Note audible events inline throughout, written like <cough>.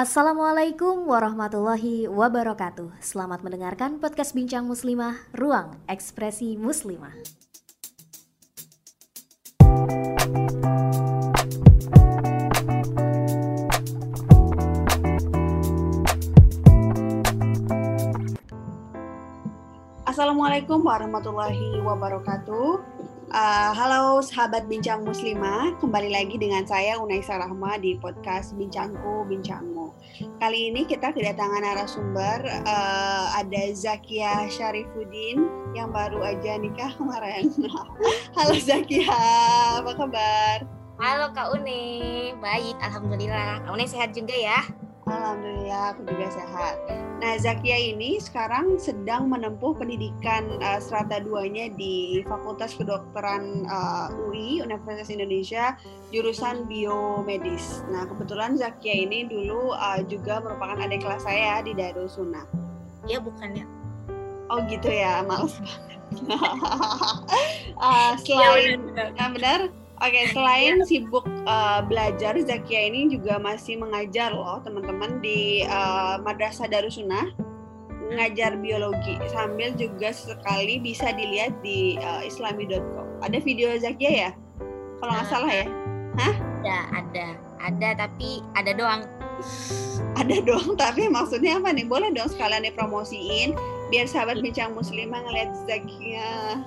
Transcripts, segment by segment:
Assalamualaikum warahmatullahi wabarakatuh. Selamat mendengarkan podcast Bincang Muslimah, Ruang Ekspresi Muslimah. Assalamualaikum warahmatullahi wabarakatuh. Uh, halo sahabat Bincang Muslimah, kembali lagi dengan saya Unaisa Rahma di podcast Bincangku Bincangmu. Kali ini kita kedatangan narasumber uh, ada Zakia Syarifuddin yang baru aja nikah kemarin. <laughs> halo Zakia, apa kabar? Halo Kak Uni, baik Alhamdulillah. Kak Uni sehat juga ya? Alhamdulillah aku juga sehat. Nah, Zakia ini sekarang sedang menempuh pendidikan uh, strata 2-nya di Fakultas Kedokteran uh, UI Universitas Indonesia jurusan biomedis. Nah, kebetulan Zakia ini dulu uh, juga merupakan adik kelas saya di Darul Sunnah. Iya, bukannya. Oh, gitu ya. Males banget. uh, <laughs> selain ya, benar. benar Oke, okay, <laughs> selain sibuk uh, belajar, Zakia ini juga masih mengajar loh teman-teman di uh, Madrasah Darussunnah ngajar biologi sambil juga sekali bisa dilihat di uh, islami.com. Ada video Zakia ya? Kalau nggak salah ya? Hah? Ada, ada, ada tapi ada doang. Ada doang tapi maksudnya apa nih? Boleh dong sekalian dipromosiin biar sahabat bincang muslimah ngeliat Zakia.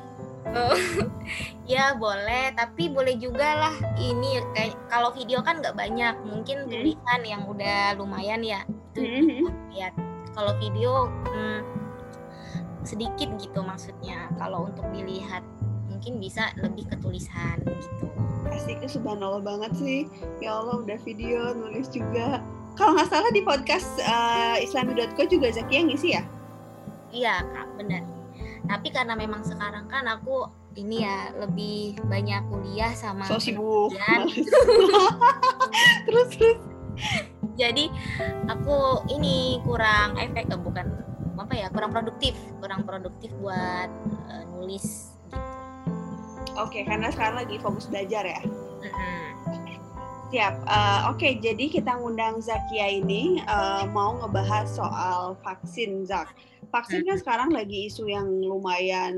Oh, <laughs> ya boleh, tapi boleh juga lah ini kayak kalau video kan nggak banyak, mungkin hmm. tulisan yang udah lumayan ya itu hmm. lihat. Kalau video hmm, sedikit gitu maksudnya. Kalau untuk dilihat mungkin bisa lebih ke tulisan gitu. Asiknya subhanallah banget sih. Ya Allah udah video, nulis juga. Kalau nggak salah di podcast uh, islami.co juga Zakia ngisi ya? Iya kak, benar tapi karena memang sekarang kan aku ini ya lebih banyak kuliah sama so sibuk. <laughs> <laughs> terus terus. Jadi aku ini kurang efek eh, bukan apa ya kurang produktif. Kurang produktif buat uh, nulis gitu. Oke okay, karena sekarang lagi fokus belajar ya. Siap uh, oke okay, jadi kita ngundang Zakia ini uh, mau ngebahas soal vaksin Zak vaksin kan sekarang lagi isu yang lumayan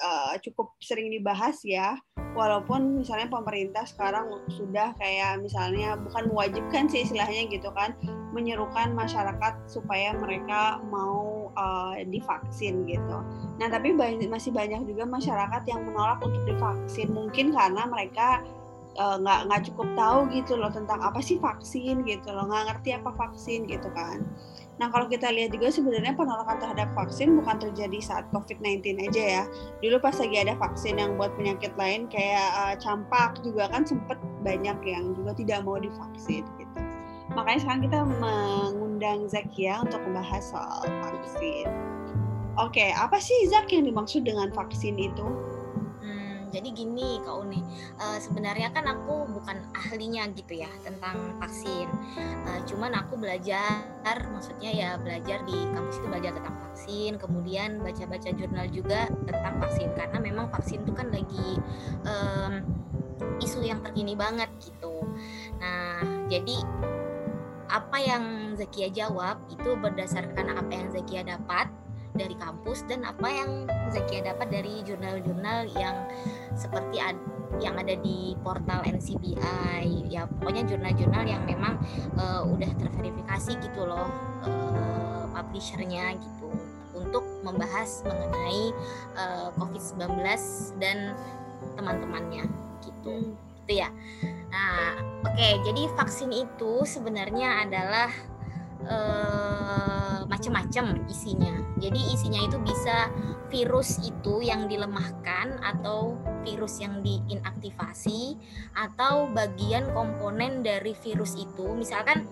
uh, cukup sering dibahas ya. Walaupun misalnya pemerintah sekarang sudah kayak misalnya bukan mewajibkan sih istilahnya gitu kan, menyerukan masyarakat supaya mereka mau uh, divaksin gitu. Nah tapi banyak, masih banyak juga masyarakat yang menolak untuk divaksin mungkin karena mereka nggak uh, nggak cukup tahu gitu loh tentang apa sih vaksin gitu loh nggak ngerti apa vaksin gitu kan Nah, kalau kita lihat juga sebenarnya penolakan terhadap vaksin bukan terjadi saat COVID-19 aja ya. Dulu pas lagi ada vaksin yang buat penyakit lain kayak uh, campak juga kan sempet banyak yang juga tidak mau divaksin gitu. Makanya sekarang kita mengundang Zakia untuk membahas soal vaksin. Oke, apa sih Zak yang dimaksud dengan vaksin itu? Jadi gini Kak Uni, uh, sebenarnya kan aku bukan ahlinya gitu ya tentang vaksin. Uh, cuman aku belajar, maksudnya ya belajar di kampus itu belajar tentang vaksin, kemudian baca-baca jurnal juga tentang vaksin karena memang vaksin itu kan lagi um, isu yang terkini banget gitu. Nah, jadi apa yang Zakia jawab itu berdasarkan apa yang Zakia dapat dari kampus dan apa yang Zakia dapat dari jurnal-jurnal yang seperti ad, yang ada di portal NCBI ya pokoknya jurnal-jurnal yang memang uh, udah terverifikasi gitu loh uh, publishernya gitu untuk membahas mengenai uh, eh, COVID-19 dan teman-temannya gitu. Gitu ya. Nah oke okay, jadi vaksin itu sebenarnya adalah uh, macam-macam isinya. Jadi isinya itu bisa virus itu yang dilemahkan atau virus yang diinaktivasi atau bagian komponen dari virus itu. Misalkan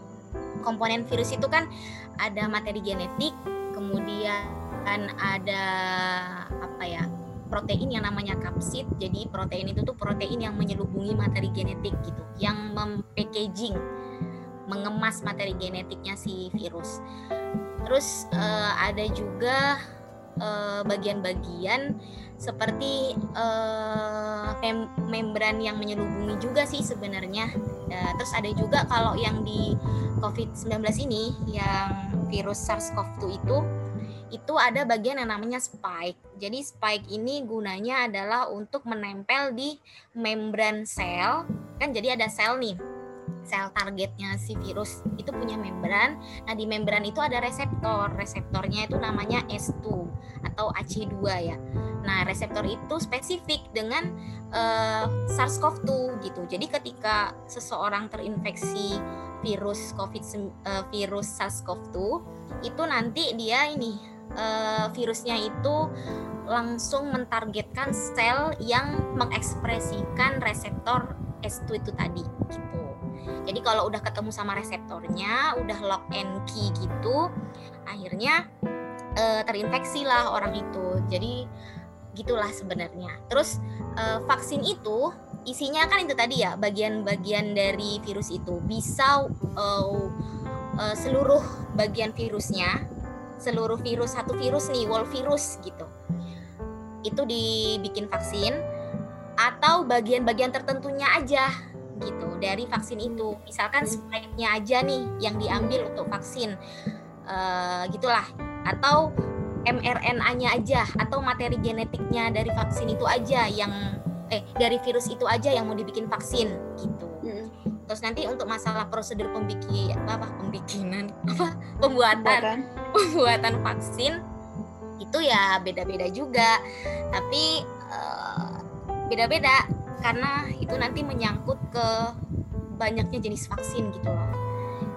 komponen virus itu kan ada materi genetik, kemudian ada apa ya? protein yang namanya kapsid. Jadi protein itu tuh protein yang menyelubungi materi genetik gitu, yang mempackaging mengemas materi genetiknya si virus. Terus uh, ada juga eh, bagian-bagian seperti uh, mem membran yang menyelubungi juga sih sebenarnya. Uh, terus ada juga kalau yang di COVID-19 ini yang virus SARS-CoV-2 itu itu ada bagian yang namanya spike. Jadi spike ini gunanya adalah untuk menempel di membran sel. Kan jadi ada sel nih. Sel targetnya si virus itu punya membran. Nah, di membran itu ada reseptor. Reseptornya itu namanya S2 atau AC2 ya. Nah, reseptor itu spesifik dengan uh, SARS-CoV-2 gitu. Jadi ketika seseorang terinfeksi virus COVID uh, virus SARS-CoV-2 itu nanti dia ini uh, virusnya itu langsung mentargetkan sel yang mengekspresikan reseptor S2 itu tadi gitu. Jadi kalau udah ketemu sama reseptornya, udah lock and key gitu, akhirnya uh, terinfeksi lah orang itu. Jadi gitulah sebenarnya. Terus uh, vaksin itu isinya kan itu tadi ya bagian-bagian dari virus itu bisa uh, uh, seluruh bagian virusnya seluruh virus satu virus nih wall virus gitu itu dibikin vaksin atau bagian-bagian tertentunya aja gitu dari vaksin itu. Misalkan spike-nya aja nih yang diambil untuk vaksin. Uh, gitulah. Atau mRNA-nya aja atau materi genetiknya dari vaksin itu aja yang eh dari virus itu aja yang mau dibikin vaksin gitu. Terus nanti untuk masalah prosedur pembikin apa, apa pembikinan <laughs> apa pembuatan. <laughs> Pembuatan. Vaksin itu ya beda-beda juga. Tapi uh, beda-beda karena itu nanti menyangkut ke banyaknya jenis vaksin gitu loh.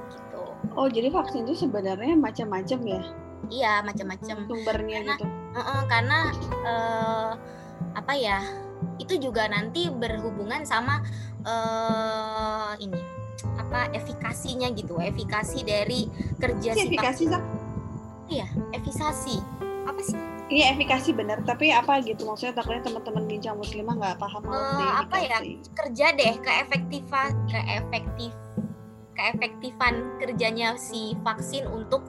Gitu. Oh jadi vaksin itu sebenarnya macam-macam ya? Iya macam-macam. Sumbernya karena, gitu. Uh -uh, karena uh, apa ya itu juga nanti berhubungan sama uh, ini apa efikasinya gitu. Efikasi dari kerja si efikasi sih iya efikasi. Apa sih Iya efikasi benar, tapi apa gitu maksudnya takutnya teman-teman bincang muslimah nggak paham uh, apa ya? kerja deh keefektifan keefektif keefektifan kerjanya si vaksin untuk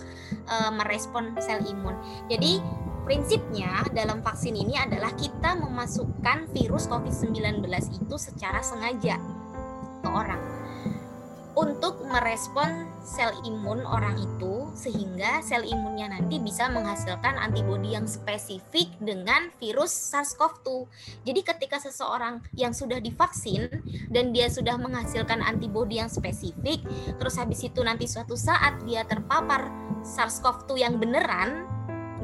uh, merespon sel imun. Jadi prinsipnya dalam vaksin ini adalah kita memasukkan virus COVID-19 itu secara sengaja ke orang untuk merespon sel imun orang itu sehingga sel imunnya nanti bisa menghasilkan antibodi yang spesifik dengan virus SARS-CoV-2. Jadi ketika seseorang yang sudah divaksin dan dia sudah menghasilkan antibodi yang spesifik, terus habis itu nanti suatu saat dia terpapar SARS-CoV-2 yang beneran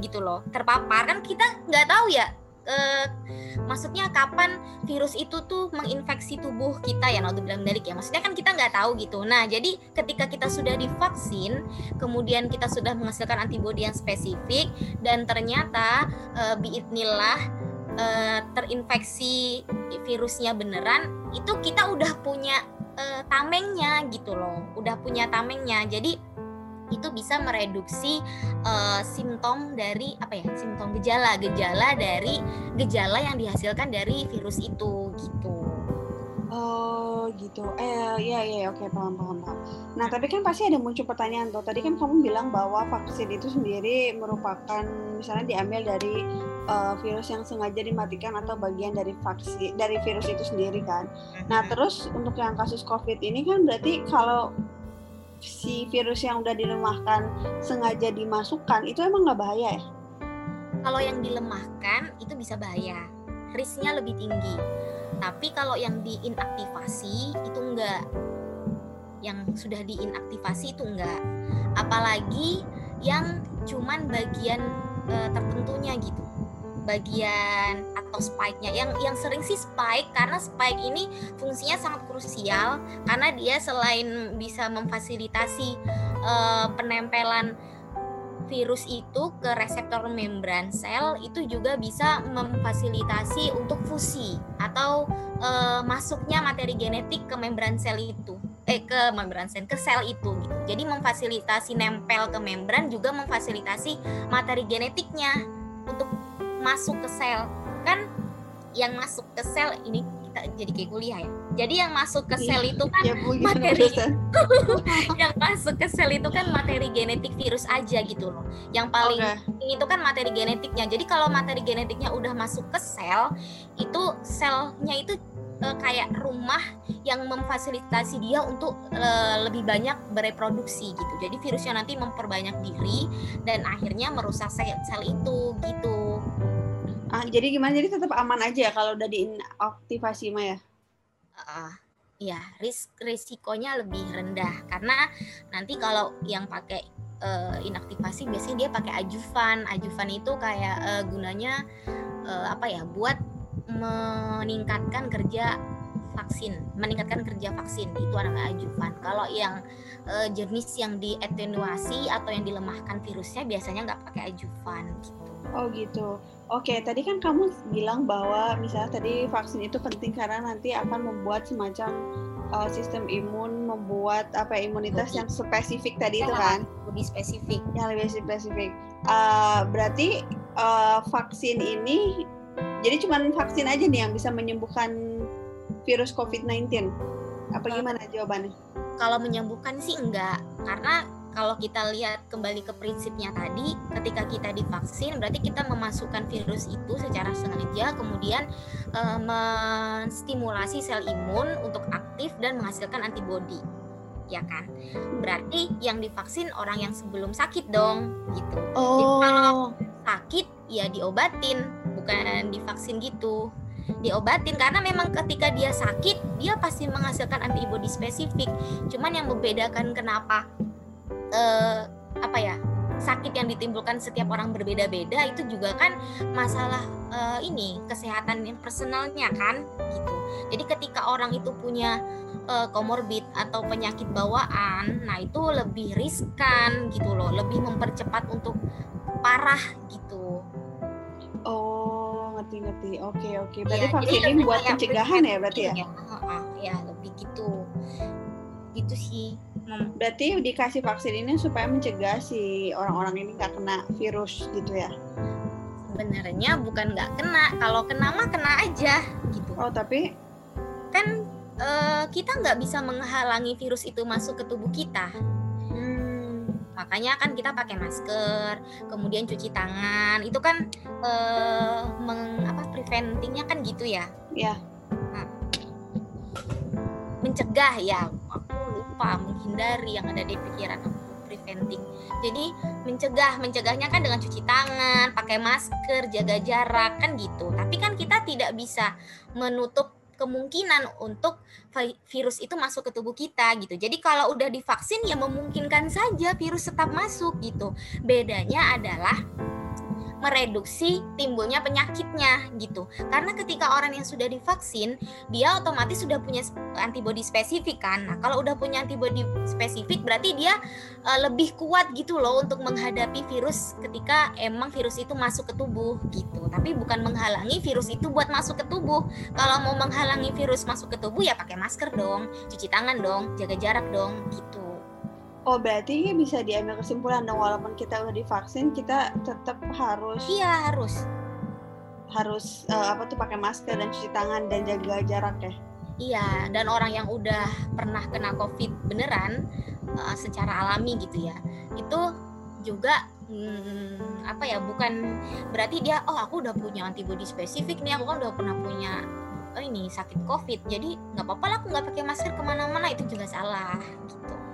gitu loh, terpapar kan kita nggak tahu ya uh, maksudnya kapan virus itu tuh menginfeksi tubuh kita ya waktu bilang dari ya. Maksudnya kan kita nggak tahu gitu. Nah jadi ketika kita sudah divaksin kemudian kita sudah menghasilkan antibodi yang spesifik dan ternyata uh, biidnillah uh, terinfeksi virusnya beneran itu kita udah punya uh, tamengnya gitu loh. Udah punya tamengnya. Jadi itu bisa mereduksi uh, simptom dari apa ya simptom gejala gejala dari gejala yang dihasilkan dari virus itu gitu. Oh gitu. Eh ya ya oke paham paham paham. Nah tapi kan pasti ada muncul pertanyaan tuh. Tadi kan kamu bilang bahwa vaksin itu sendiri merupakan misalnya diambil dari uh, virus yang sengaja dimatikan atau bagian dari vaksin dari virus itu sendiri kan. Nah terus untuk yang kasus COVID ini kan berarti kalau si virus yang udah dilemahkan sengaja dimasukkan itu emang nggak bahaya ya? Kalau yang dilemahkan itu bisa bahaya, risknya lebih tinggi. Tapi kalau yang diinaktivasi itu enggak. Yang sudah diinaktivasi itu enggak. Apalagi yang cuman bagian e, tertentunya gitu bagian atau spike-nya. Yang yang sering sih spike karena spike ini fungsinya sangat krusial karena dia selain bisa memfasilitasi uh, penempelan virus itu ke reseptor membran sel itu juga bisa memfasilitasi untuk fusi atau uh, masuknya materi genetik ke membran sel itu eh ke membran sel ke sel itu gitu. Jadi memfasilitasi nempel ke membran juga memfasilitasi materi genetiknya untuk masuk ke sel kan yang masuk ke sel ini kita jadi kayak kuliah ya. Jadi yang masuk ke Iya. sel itu kan Ya, Bu, materi <laughs> yang masuk ke sel itu kan materi genetik virus aja gitu loh. Yang paling penting itu kan materi genetiknya. Jadi kalau materi genetiknya udah masuk ke sel, itu selnya itu eh, kayak rumah yang memfasilitasi dia untuk eh, lebih banyak bereproduksi gitu. Jadi virusnya nanti memperbanyak diri dan akhirnya merusak sel, sel itu gitu. Ah, jadi gimana? Jadi tetap aman aja ya kalau udah diinaktivasi mah ya? Ah, ya ris risikonya lebih rendah karena nanti kalau yang pakai eh, inaktivasi biasanya dia pakai ajuvan ajuvan itu kayak eh, gunanya eh, apa ya buat meningkatkan kerja vaksin meningkatkan kerja vaksin itu namanya ajuvan kalau yang eh, jenis yang dietenuasi atau yang dilemahkan virusnya biasanya nggak pakai ajuvan gitu Oh gitu. Oke, tadi kan kamu bilang bahwa misalnya tadi vaksin itu penting karena nanti akan membuat semacam uh, sistem imun, membuat apa ya, imunitas Body. yang spesifik tadi itu Ya, kan, lebih spesifik yang lebih spesifik. Uh, berarti uh, vaksin ini, jadi cuma vaksin aja nih yang bisa menyembuhkan virus COVID-19. Apa gimana jawabannya? kalau menyembuhkan sih enggak karena kalau kita lihat kembali ke prinsipnya tadi ketika kita divaksin berarti kita memasukkan virus itu secara sengaja kemudian eh, menstimulasi sel imun untuk aktif dan menghasilkan antibodi. Ya kan? Berarti yang divaksin orang yang sebelum sakit dong gitu. Oh, sakit ya diobatin bukan divaksin gitu diobatin. Karena memang ketika dia sakit dia pasti menghasilkan antibodi spesifik. Cuman yang membedakan kenapa eh, apa ya sakit yang ditimbulkan setiap orang berbeda-beda itu juga kan masalah eh, ini kesehatan yang personalnya kan gitu. Jadi ketika orang itu punya eh, komorbid atau penyakit bawaan nah itu lebih riskan gitu loh lebih mempercepat untuk parah gitu oh, ngerti-ngerti. Oke, oke. Iya, Berarti jadi vaksin buat pencegahan ya berarti ya? ya ya lebih gitu gitu sih Mem- Berarti dikasih vaksin ini supaya mencegah si orang-orang ini nggak kena virus gitu ya? sebenarnya bukan nggak kena kalau kena mah kena aja gitu Oh tapi kan eh, kita nggak bisa menghalangi virus itu masuk ke tubuh kita hmm, makanya kan kita pakai masker kemudian cuci tangan. Itu kan eh, meng, apa preventingnya kan gitu ya? Ya mencegah ya. Aku lupa menghindari yang ada di pikiran aku preventing. Jadi mencegah. Mencegahnya kan dengan cuci tangan pakai masker jaga jarak kan gitu. Tapi kan kita tidak bisa menutup kemungkinan untuk vi- virus itu masuk ke tubuh kita gitu. Jadi kalau udah divaksin ya memungkinkan saja virus tetap masuk gitu. Bedanya adalah mereduksi timbulnya penyakitnya gitu. Karena ketika orang yang sudah divaksin, dia otomatis sudah punya antibodi spesifik kan. Nah, kalau udah punya antibodi spesifik berarti dia eh, lebih kuat gitu loh untuk menghadapi virus ketika emang virus itu masuk ke tubuh gitu. Tapi bukan menghalangi virus itu buat masuk ke tubuh. Kalau mau menghalangi virus masuk ke tubuh ya pakai masker dong, cuci tangan dong, jaga jarak dong gitu. Oh berarti ini bisa diambil kesimpulan dong walaupun kita udah divaksin kita tetap harus Iya harus. harus eh, apa tuh pakai masker dan cuci tangan dan jaga jarak ya. Iya, dan orang yang udah pernah kena COVID beneran uh, secara alami gitu ya, itu juga hmm, apa ya? Bukan berarti dia, oh aku udah punya antibodi spesifik nih, aku kan udah pernah punya oh ini sakit COVID, jadi nggak apa-apa lah aku nggak pakai masker ke mana-mana itu juga salah gitu.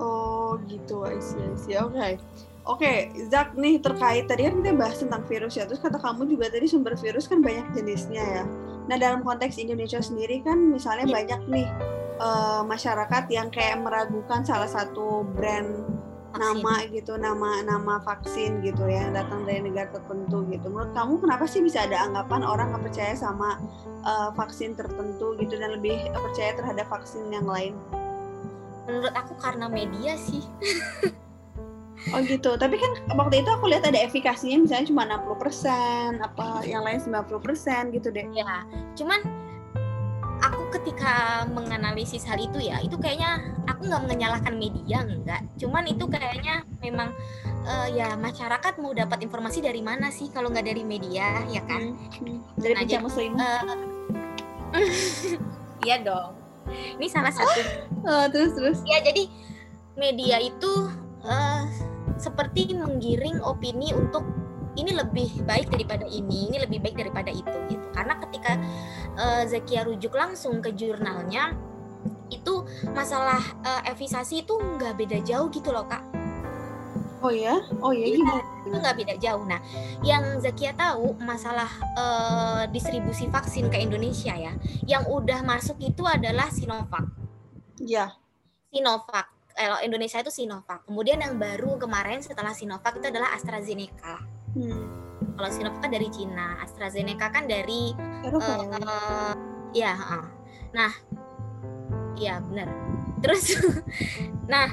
Oh gitu, I see, I see. Oke. Oke, Zak nih terkait tadi kan kita bahas tentang virus ya. Terus kata kamu juga tadi sumber virus kan banyak jenisnya ya. Nah dalam konteks Indonesia sendiri kan misalnya Iya. banyak nih eh, masyarakat yang kayak meragukan salah satu brand Vaksin. nama gitu, nama nama vaksin gitu ya yang datang dari negara tertentu gitu. Menurut kamu kenapa sih bisa ada anggapan orang nggak percaya sama eh, vaksin tertentu gitu dan lebih percaya terhadap vaksin yang lain? Menurut aku karena media sih. <laughs> Oh gitu. Tapi kan waktu itu aku lihat ada efikasinya misalnya cuma 60%, apa yang lain 90% gitu deh. Ya, cuman aku ketika menganalisis hal itu ya, itu kayaknya aku nggak menyalahkan media enggak. Cuman itu kayaknya memang eh, ya masyarakat mau dapat informasi dari mana sih kalau nggak dari media, ya kan? Hmm, hmm. Dari Nah, bincang muslim. Eh, <laughs> Iya dong. Ini salah satu. Oh, terus terus. Ya jadi media itu uh, seperti menggiring opini untuk ini lebih baik daripada ini, ini lebih baik daripada itu gitu. Karena ketika uh, Zakia rujuk langsung ke jurnalnya, itu masalah uh, itu nggak beda jauh gitu loh kak. Oh ya, oh ya, iya, itu nggak beda jauh. Nah, yang Zakia tahu masalah uh, distribusi vaksin ke Indonesia ya, yang udah masuk itu adalah Sinovac. Iya. Sinovac. Kalau Indonesia itu Sinovac. Kemudian yang baru kemarin setelah Sinovac itu adalah AstraZeneca. Hmm. Kalau Sinovac kan dari Cina, AstraZeneca kan dari Eropa. Uh, uh, ya, uh. nah, iya benar. Terus, <laughs> nah,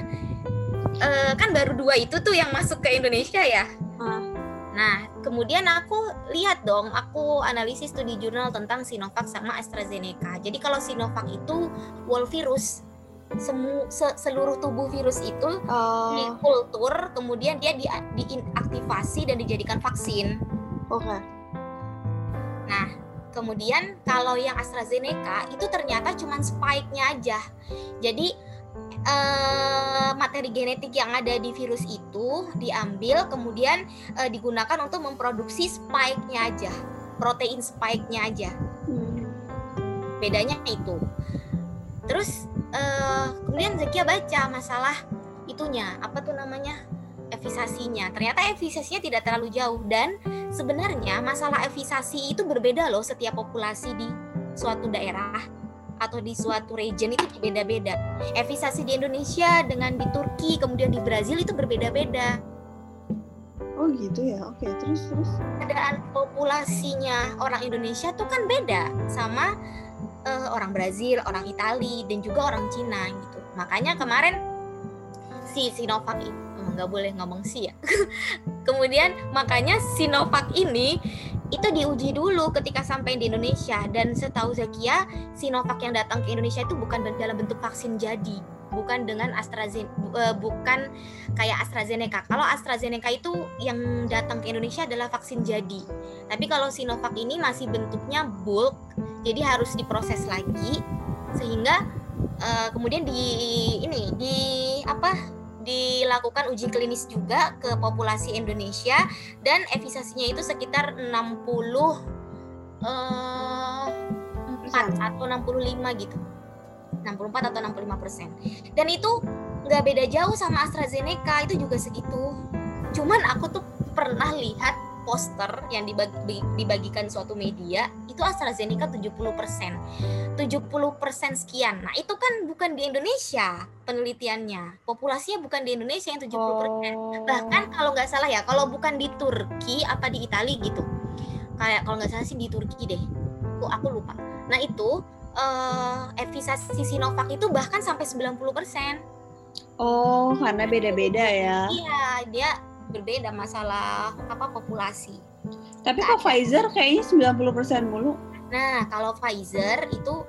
uh, kan baru dua itu tuh yang masuk ke Indonesia ya. Uh. Nah, kemudian aku lihat dong, aku analisis studi jurnal tentang Sinovac sama AstraZeneca. Jadi kalau Sinovac itu wall virus, semu se seluruh tubuh virus itu uh. dikultur kemudian dia di diaktifasi dan dijadikan vaksin. Oke. Okay. Nah, kemudian kalau yang AstraZeneca itu ternyata cuma spike-nya aja. Jadi uh, materi genetik yang ada di virus itu diambil kemudian uh, digunakan untuk memproduksi spike-nya aja, protein spike-nya aja. Hmm. Bedanya itu. Terus uh, kemudian Zakia baca masalah itunya apa tuh namanya evisasinya ternyata evisasinya tidak terlalu jauh dan sebenarnya masalah evisasi itu berbeda loh setiap populasi di suatu daerah atau di suatu region itu beda-beda. Evisasi di Indonesia dengan di Turki kemudian di Brazil itu berbeda-beda. Oh gitu ya, oke terus terus. Keadaan populasinya orang Indonesia tuh kan beda sama uh, orang Brazil, orang Itali, dan juga orang Cina gitu. Makanya kemarin si Sinovac itu nggak boleh ngomong si ya. <laughs> Kemudian makanya Sinovac ini itu diuji dulu ketika sampai di Indonesia dan setahu Zakia Sinovac yang datang ke Indonesia itu bukan dalam bentuk vaksin jadi bukan dengan AstraZeneca uh, bukan kayak AstraZeneca. Kalau AstraZeneca itu yang datang ke Indonesia adalah vaksin jadi. Tapi kalau Sinovac ini masih bentuknya bulk jadi harus diproses lagi sehingga uh, kemudian di ini di apa dilakukan uji klinis juga ke populasi Indonesia dan efikasinya itu sekitar 60 uh, 4 atau 65 gitu. 64 atau 65 persen. Dan itu nggak beda jauh sama AstraZeneca itu juga segitu. Cuman aku tuh pernah lihat poster yang dibagi, dibagikan suatu media itu AstraZeneca 70%. 70% sekian. Nah, itu kan bukan di Indonesia penelitiannya. Populasinya bukan di Indonesia yang 70%. Oh. Bahkan kalau nggak salah ya, kalau bukan di Turki apa di Italia gitu. Kayak kalau nggak salah sih di Turki deh. Aku aku lupa. Nah, itu uh, efikasi Sinovac itu bahkan sampai 90%. Oh, karena beda-beda ya. Iya, dia berbeda masalah apa populasi. Tapi kok Pfizer kayaknya 90% mulu. Nah, kalau Pfizer itu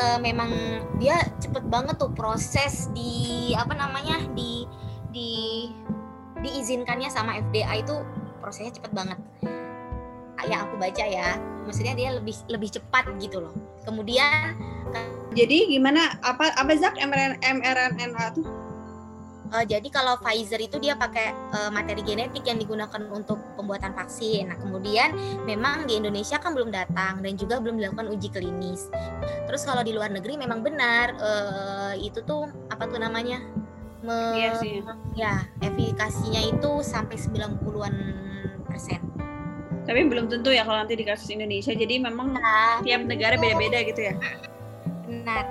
uh, memang dia cepet banget tuh proses di apa namanya di di diizinkannya sama FDA itu prosesnya cepet banget. Yang aku baca ya, maksudnya dia lebih lebih cepat gitu loh. Kemudian jadi gimana apa apa Zak mRNA tuh? Uh, jadi kalau Pfizer itu dia pakai uh, materi genetik yang digunakan untuk pembuatan vaksin. Nah, kemudian memang di Indonesia kan belum datang dan juga belum dilakukan uji klinis. Terus kalau di luar negeri memang benar uh, itu tuh apa tuh namanya? Me iya sih. Ya, efikasinya itu sampai 90-an persen. Tapi belum tentu ya kalau nanti di kasus Indonesia. Jadi memang nah, tiap negara beda-beda gitu ya. Benar.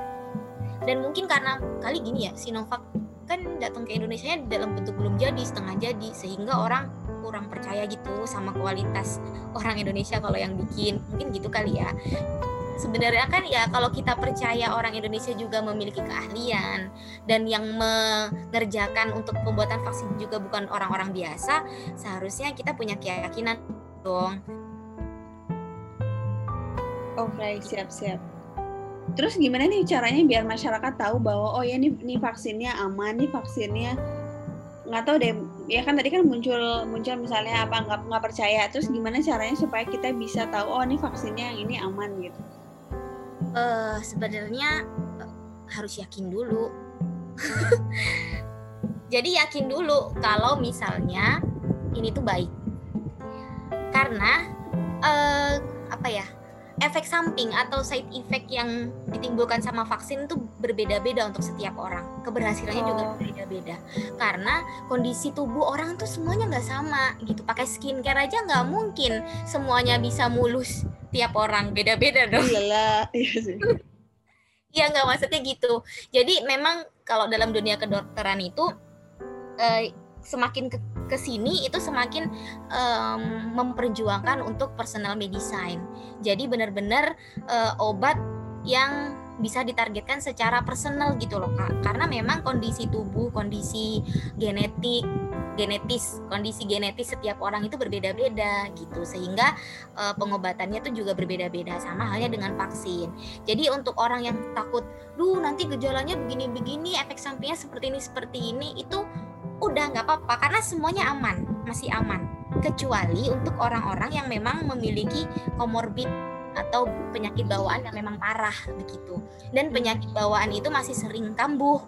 Dan mungkin karena kali gini ya, Sinovac kan datang ke Indonesia dalam bentuk belum jadi setengah jadi sehingga orang kurang percaya gitu sama kualitas orang Indonesia kalau yang bikin. Mungkin gitu kali ya. Sebenarnya kan ya kalau kita percaya orang Indonesia juga memiliki keahlian dan yang mengerjakan untuk pembuatan vaksin juga bukan orang-orang biasa seharusnya kita punya keyakinan dong. Oke, okay, siap-siap. Terus gimana nih caranya biar masyarakat tahu bahwa oh ya nih, nih vaksinnya aman, nih vaksinnya nggak tahu deh ya kan tadi kan muncul muncul misalnya apa nggak nggak percaya terus gimana caranya supaya kita bisa tahu oh nih vaksinnya yang ini aman gitu uh, sebenarnya uh, harus yakin dulu. <laughs> Jadi yakin dulu kalau misalnya ini tuh baik. Karena uh, apa ya? Efek samping atau side effect yang ditimbulkan sama vaksin itu berbeda-beda untuk setiap orang. Keberhasilannya oh. juga berbeda-beda. Karena kondisi tubuh orang tuh semuanya nggak sama gitu. Pakai skincare aja nggak mungkin semuanya bisa mulus tiap orang. Beda-beda dong. Iyalah, <laughs> iya sih. Iya nggak maksudnya gitu. Jadi memang kalau dalam dunia kedokteran itu eh, semakin ke ke sini itu semakin um, memperjuangkan untuk personal medicine. Jadi benar-benar uh, obat yang bisa ditargetkan secara personal gitu loh kak. Karena memang kondisi tubuh kondisi genetik genetis kondisi genetis setiap orang itu berbeda-beda gitu. Sehingga uh, pengobatannya itu juga berbeda-beda sama halnya dengan vaksin. Jadi untuk orang yang takut duh nanti gejalanya begini-begini efek sampingnya seperti ini seperti ini itu udah nggak apa-apa karena semuanya aman masih aman. Kecuali untuk orang-orang yang memang memiliki komorbid atau penyakit bawaan yang memang parah begitu. Dan penyakit bawaan itu masih sering kambuh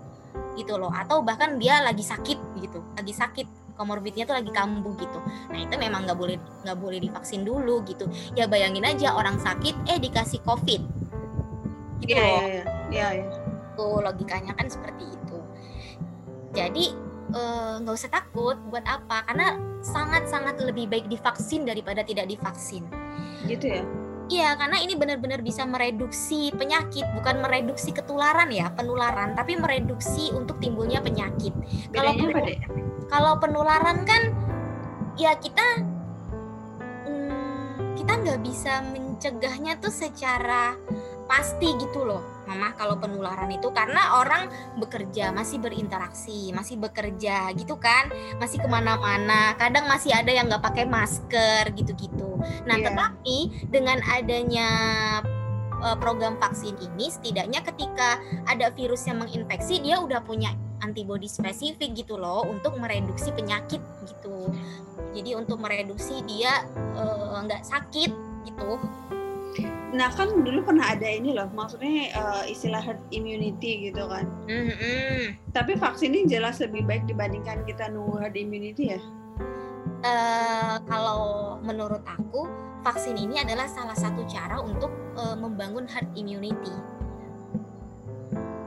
gitu loh. Atau bahkan dia lagi sakit gitu. Lagi sakit komorbidnya tuh lagi kambuh gitu. Nah itu memang nggak boleh nggak boleh divaksin dulu gitu. Ya bayangin aja orang sakit eh dikasih covid. Gitu yeah, loh. yeah, yeah, yeah. tuh logikanya kan seperti itu. Jadi nggak uh, usah takut buat apa karena sangat-sangat lebih baik divaksin daripada tidak divaksin. Gitu ya? Iya, karena ini benar-benar bisa mereduksi penyakit, bukan mereduksi ketularan ya, penularan, tapi mereduksi untuk timbulnya penyakit. kalau kalau penularan kan ya kita hmm, kita nggak bisa mencegahnya tuh secara pasti gitu loh mama kalau penularan itu karena orang bekerja masih berinteraksi masih bekerja gitu kan masih ke mana-mana kadang masih ada yang nggak pakai masker gitu-gitu. Nah yeah. tetapi dengan adanya uh, program vaksin ini setidaknya ketika ada virus yang menginfeksi dia udah punya antibodi spesifik gitu loh untuk mereduksi penyakit gitu. Jadi untuk mereduksi dia eh, nggak uh, sakit gitu Nah kan dulu pernah ada ini loh, maksudnya uh, istilah herd immunity gitu kan. Mm-hmm. Tapi vaksin ini jelas lebih baik dibandingkan kita nunggu herd immunity ya. Uh, kalau menurut aku vaksin ini adalah salah satu cara untuk uh, membangun herd immunity.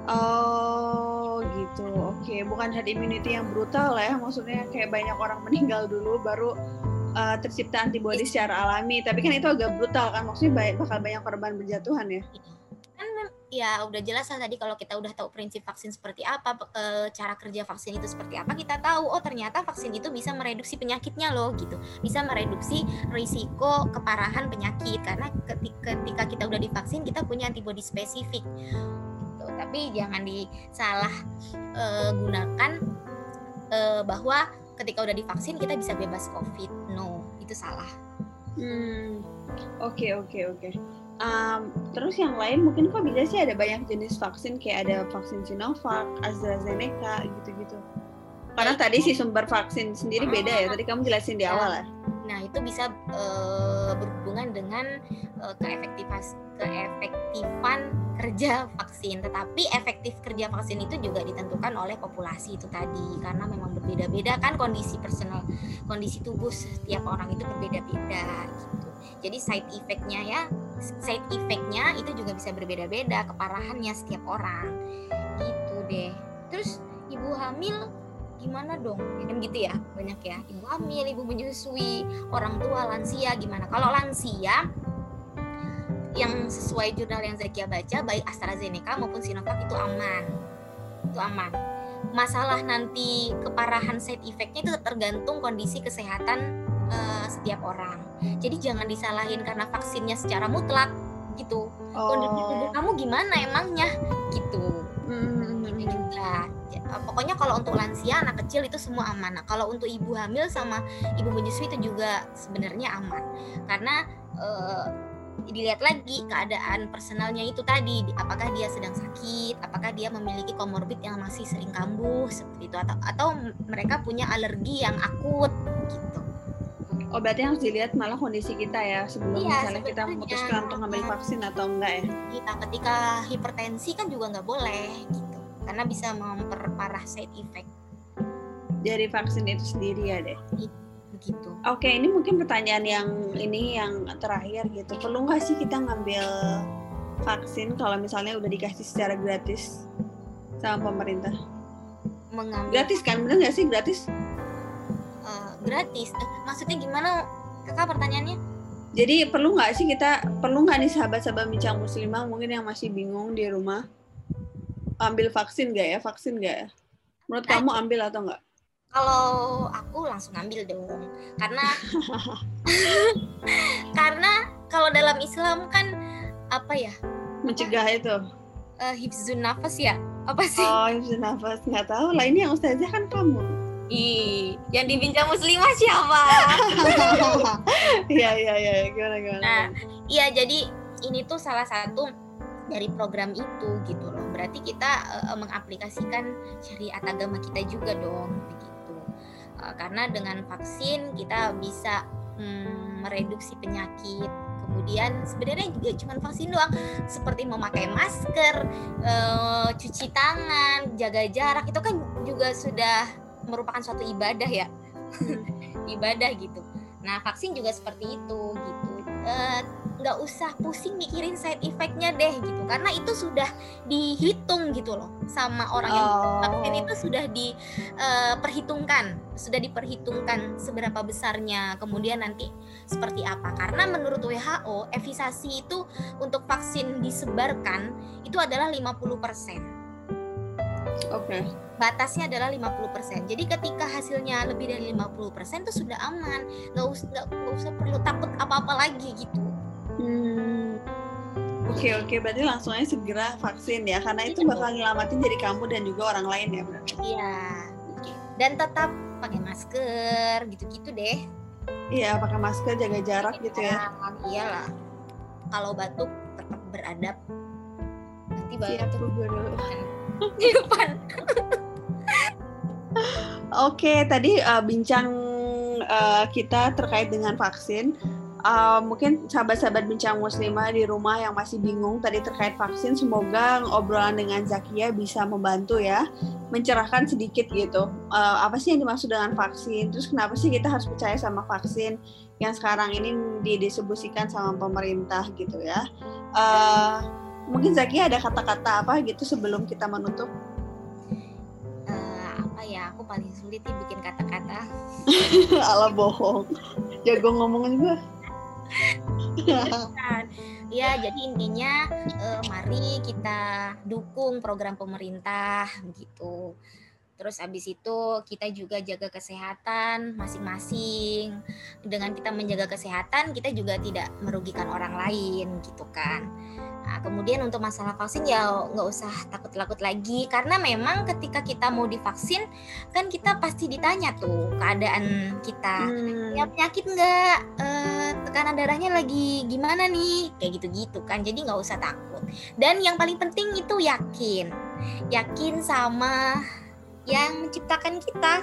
Oh gitu, oke. Okay. Bukan herd immunity yang brutal lah ya, maksudnya kayak banyak orang meninggal dulu baru uh, tercipta antibodi secara alami. Tapi kan itu agak brutal kan maksudnya banyak, bakal banyak korban berjatuhan ya? Kan ya udah jelas lah tadi kalau kita udah tahu prinsip vaksin seperti apa cara kerja vaksin itu seperti apa kita tahu oh ternyata vaksin itu bisa mereduksi penyakitnya loh gitu. Bisa mereduksi risiko keparahan penyakit. Karena ketika, ketika kita udah divaksin kita punya antibodi spesifik. Gitu. tapi jangan disalah uh, gunakan uh, bahwa ketika udah divaksin kita bisa bebas covid no itu salah hmm oke oke oke terus yang lain mungkin kok bisa sih ada banyak jenis vaksin kayak ada vaksin Sinovac, AstraZeneca gitu-gitu. Karena tadi si sumber vaksin sendiri beda ya. Tadi kamu jelasin di awal lah. Nah, itu bisa uh, berhubungan dengan uh, keefektifan keefektifan kerja vaksin. Tetapi efektif kerja vaksin itu juga ditentukan oleh populasi itu tadi karena memang berbeda-beda kan kondisi personal, kondisi tubuh setiap orang itu berbeda-beda gitu. Jadi side effectnya ya, side effectnya itu juga bisa berbeda-beda keparahannya setiap orang. Gitu deh. Terus ibu hamil gimana dong? Kan gitu ya banyak ya. Ibu hamil ibu menyusui orang tua lansia gimana? Kalau lansia yang sesuai jurnal yang Zakia baca baik AstraZeneca maupun Sinovac itu aman. Itu aman. Masalah nanti keparahan side effectnya itu tergantung kondisi kesehatan uh, setiap orang. Jadi jangan disalahin karena vaksinnya secara mutlak gitu. Oh. kondisi tubuh kamu gimana emangnya? Gitu. Hmm. gitu lah Eh, pokoknya kalau untuk lansia anak kecil itu semua aman. Nah kalau untuk ibu hamil sama ibu menyusui itu juga sebenarnya aman. Karena uh, dilihat lagi keadaan personalnya itu tadi apakah dia sedang sakit apakah dia memiliki komorbid yang masih sering kambuh seperti itu atau atau mereka punya alergi yang akut gitu. Oh berarti harus dilihat malah kondisi kita ya sebelum Iya, misalnya kita memutuskan untuk ngambil vaksin atau enggak ya? Kita ketika hipertensi kan juga nggak boleh gitu, karena bisa memperparah side effect Dari vaksin itu sendiri ya deh. begitu. Oke ini mungkin pertanyaan yang ini yang terakhir gitu. Perlu nggak sih kita ngambil vaksin kalau misalnya udah dikasih secara gratis sama pemerintah? Mengambil Gratis kan? Bener nggak sih gratis? eh, gratis. Eh, maksudnya gimana, kakak pertanyaannya? Jadi perlu nggak sih kita perlu nggak nih sahabat-sahabat bincang muslimah mungkin yang masih bingung di rumah ambil vaksin nggak ya vaksin nggak ya? Menurut kamu ambil atau nggak? Kalau aku langsung ambil dong, karena <laughs> karena kalau dalam Islam kan apa ya Mencegah itu? eh, hifzun nafas ya apa sih? Oh, hifzun nafas nggak tahu lah ini yang ustazah kan kamu. Ih, yang dibincang muslimah siapa? <laughs> Iya iya iya gimana gimana. Nah, iya jadi ini tuh salah satu dari program itu gitu. Berarti kita eh, mengaplikasikan syariat agama kita juga dong begitu. Eh, karena dengan vaksin kita bisa mm, mereduksi penyakit. Kemudian sebenarnya juga cuma vaksin doang, seperti memakai masker, eh, cuci tangan, jaga jarak itu kan juga sudah merupakan suatu ibadah ya, <laughs> ibadah gitu. Nah vaksin juga seperti itu gitu. Eh, nggak usah pusing mikirin side effectnya deh gitu karena itu sudah dihitung gitu loh sama orang yang Oh. vaksin itu sudah diperhitungkan sudah diperhitungkan seberapa besarnya kemudian nanti seperti apa karena menurut WHO efikasi itu untuk vaksin disebarkan itu adalah 50% Oke. batasnya adalah 50%. Jadi ketika hasilnya lebih dari 50% itu sudah aman. Nggak usah nggak usah perlu takut apa-apa lagi gitu. Hmm. Oke oke berarti langsung aja segera vaksin ya karena itu Iya. bakal nyelamatin diri kamu dan juga orang lain ya berarti. Iya. Dan tetap pakai masker gitu-gitu deh. Iya pakai masker jaga jarak gitu ya. Nah, iyalah. Kalau batuk tetap beradab. Nanti batuk Bu Guru. <laughs> di depan. Oke, tadi uh, bincang uh, kita terkait dengan vaksin. Uh, mungkin sahabat-sahabat bincang muslimah di rumah yang masih bingung tadi terkait vaksin, semoga obrolan dengan Zakia bisa membantu ya, mencerahkan sedikit gitu. Uh, apa sih yang dimaksud dengan vaksin? Terus kenapa sih kita harus percaya sama vaksin yang sekarang ini didistribusikan sama pemerintah gitu ya? Uh, mungkin Zakia ada kata-kata apa gitu sebelum kita menutup? Apa ya? Aku paling sulit nih bikin kata-kata. <laughs> Ala bohong. Jago ngomong juga. Kan. Ya, jadi intinya eh, mari kita dukung program pemerintah begitu. Terus habis itu kita juga jaga kesehatan masing-masing. Dengan kita menjaga kesehatan, kita juga tidak merugikan orang lain gitu kan. Nah, kemudian untuk masalah vaksin ya nggak usah takut-takut lagi. Karena memang ketika kita mau divaksin kan kita pasti ditanya tuh keadaan kita. Hmm. ya penyakit nggak? Eh, tekanan darahnya lagi gimana nih? Kayak gitu-gitu kan. Jadi nggak usah takut. Dan yang paling penting itu yakin. Yakin sama yang menciptakan kita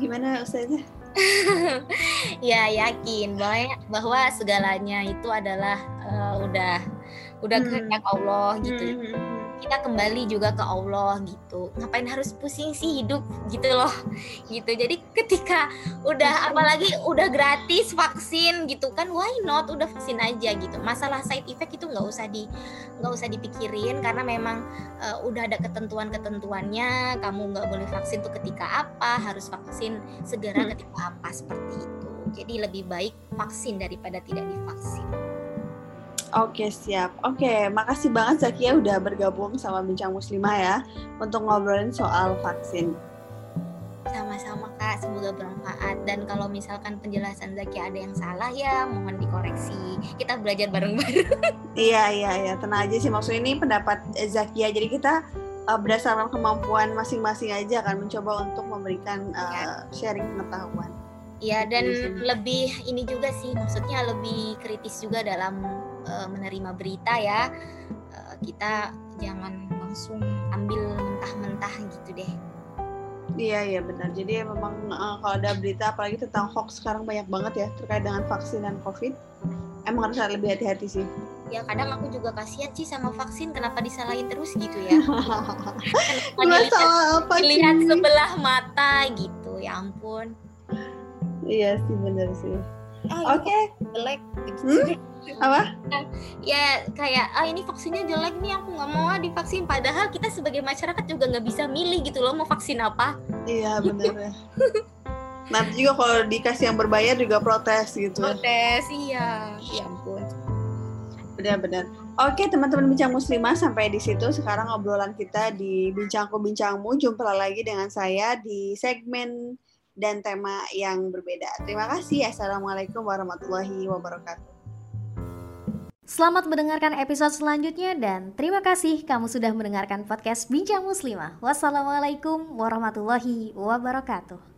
Gimana Ustazah? <laughs> ya yakin bahwa bahwa segalanya itu adalah eh, udah udah Hmm. kehendak Allah gitu Hmm. Kita kembali juga ke Allah gitu. Ngapain harus pusing sih hidup gitu loh gitu. Jadi ketika udah apalagi udah gratis vaksin gitu kan why not? Udah vaksin aja gitu. Masalah side effect itu nggak usah di nggak usah dipikirin karena memang eh, udah ada ketentuan-ketentuannya. Kamu nggak boleh vaksin tuh ketika apa harus vaksin segera Hmm. ketika apa seperti itu. Jadi lebih baik vaksin daripada tidak divaksin Oke siap. Oke, makasih banget Zakia udah bergabung sama Bincang Muslimah ya untuk ngobrolin soal vaksin. Sama-sama kak, semoga bermanfaat dan kalau misalkan penjelasan Zaki ada yang salah ya mohon dikoreksi. Kita belajar bareng-bareng. <laughs> Iya iya iya, tenang aja sih maksudnya ini pendapat Zakia. Jadi kita eh, berdasarkan kemampuan masing-masing aja kan mencoba untuk memberikan eh, sharing pengetahuan. Iya dan Iya. lebih ini juga sih maksudnya lebih kritis juga dalam eh, menerima berita ya. Eh, kita jangan langsung ambil mentah-mentah gitu deh. Iya iya benar. Jadi memang uh, kalau ada berita apalagi tentang hoax sekarang banyak banget ya terkait dengan vaksin dan COVID. Emang harus lebih hati-hati sih. Ya kadang aku juga kasihan sih sama vaksin kenapa disalahin terus gitu ya. <laughs> kenapa dilihat, apa dilihat sebelah mata gitu ya ampun. Iya sih benar sih. Oke. Okay. Jelek. Hmm? Apa? Ya kayak ah ini vaksinnya jelek nih aku nggak mau divaksin. Padahal kita sebagai masyarakat juga nggak bisa milih gitu loh mau vaksin apa. Iya benar ya. Nanti juga kalau dikasih yang berbayar juga protes gitu. Protes iya. Ya ampun. Benar-benar. Oke teman-teman bincang muslimah sampai di situ sekarang obrolan kita di bincangku bincangmu jumpa lagi dengan saya di segmen dan tema yang berbeda. Terima kasih. Assalamualaikum warahmatullahi wabarakatuh. Selamat mendengarkan episode selanjutnya dan terima kasih kamu sudah mendengarkan podcast Bincang Muslimah. Wassalamualaikum warahmatullahi wabarakatuh.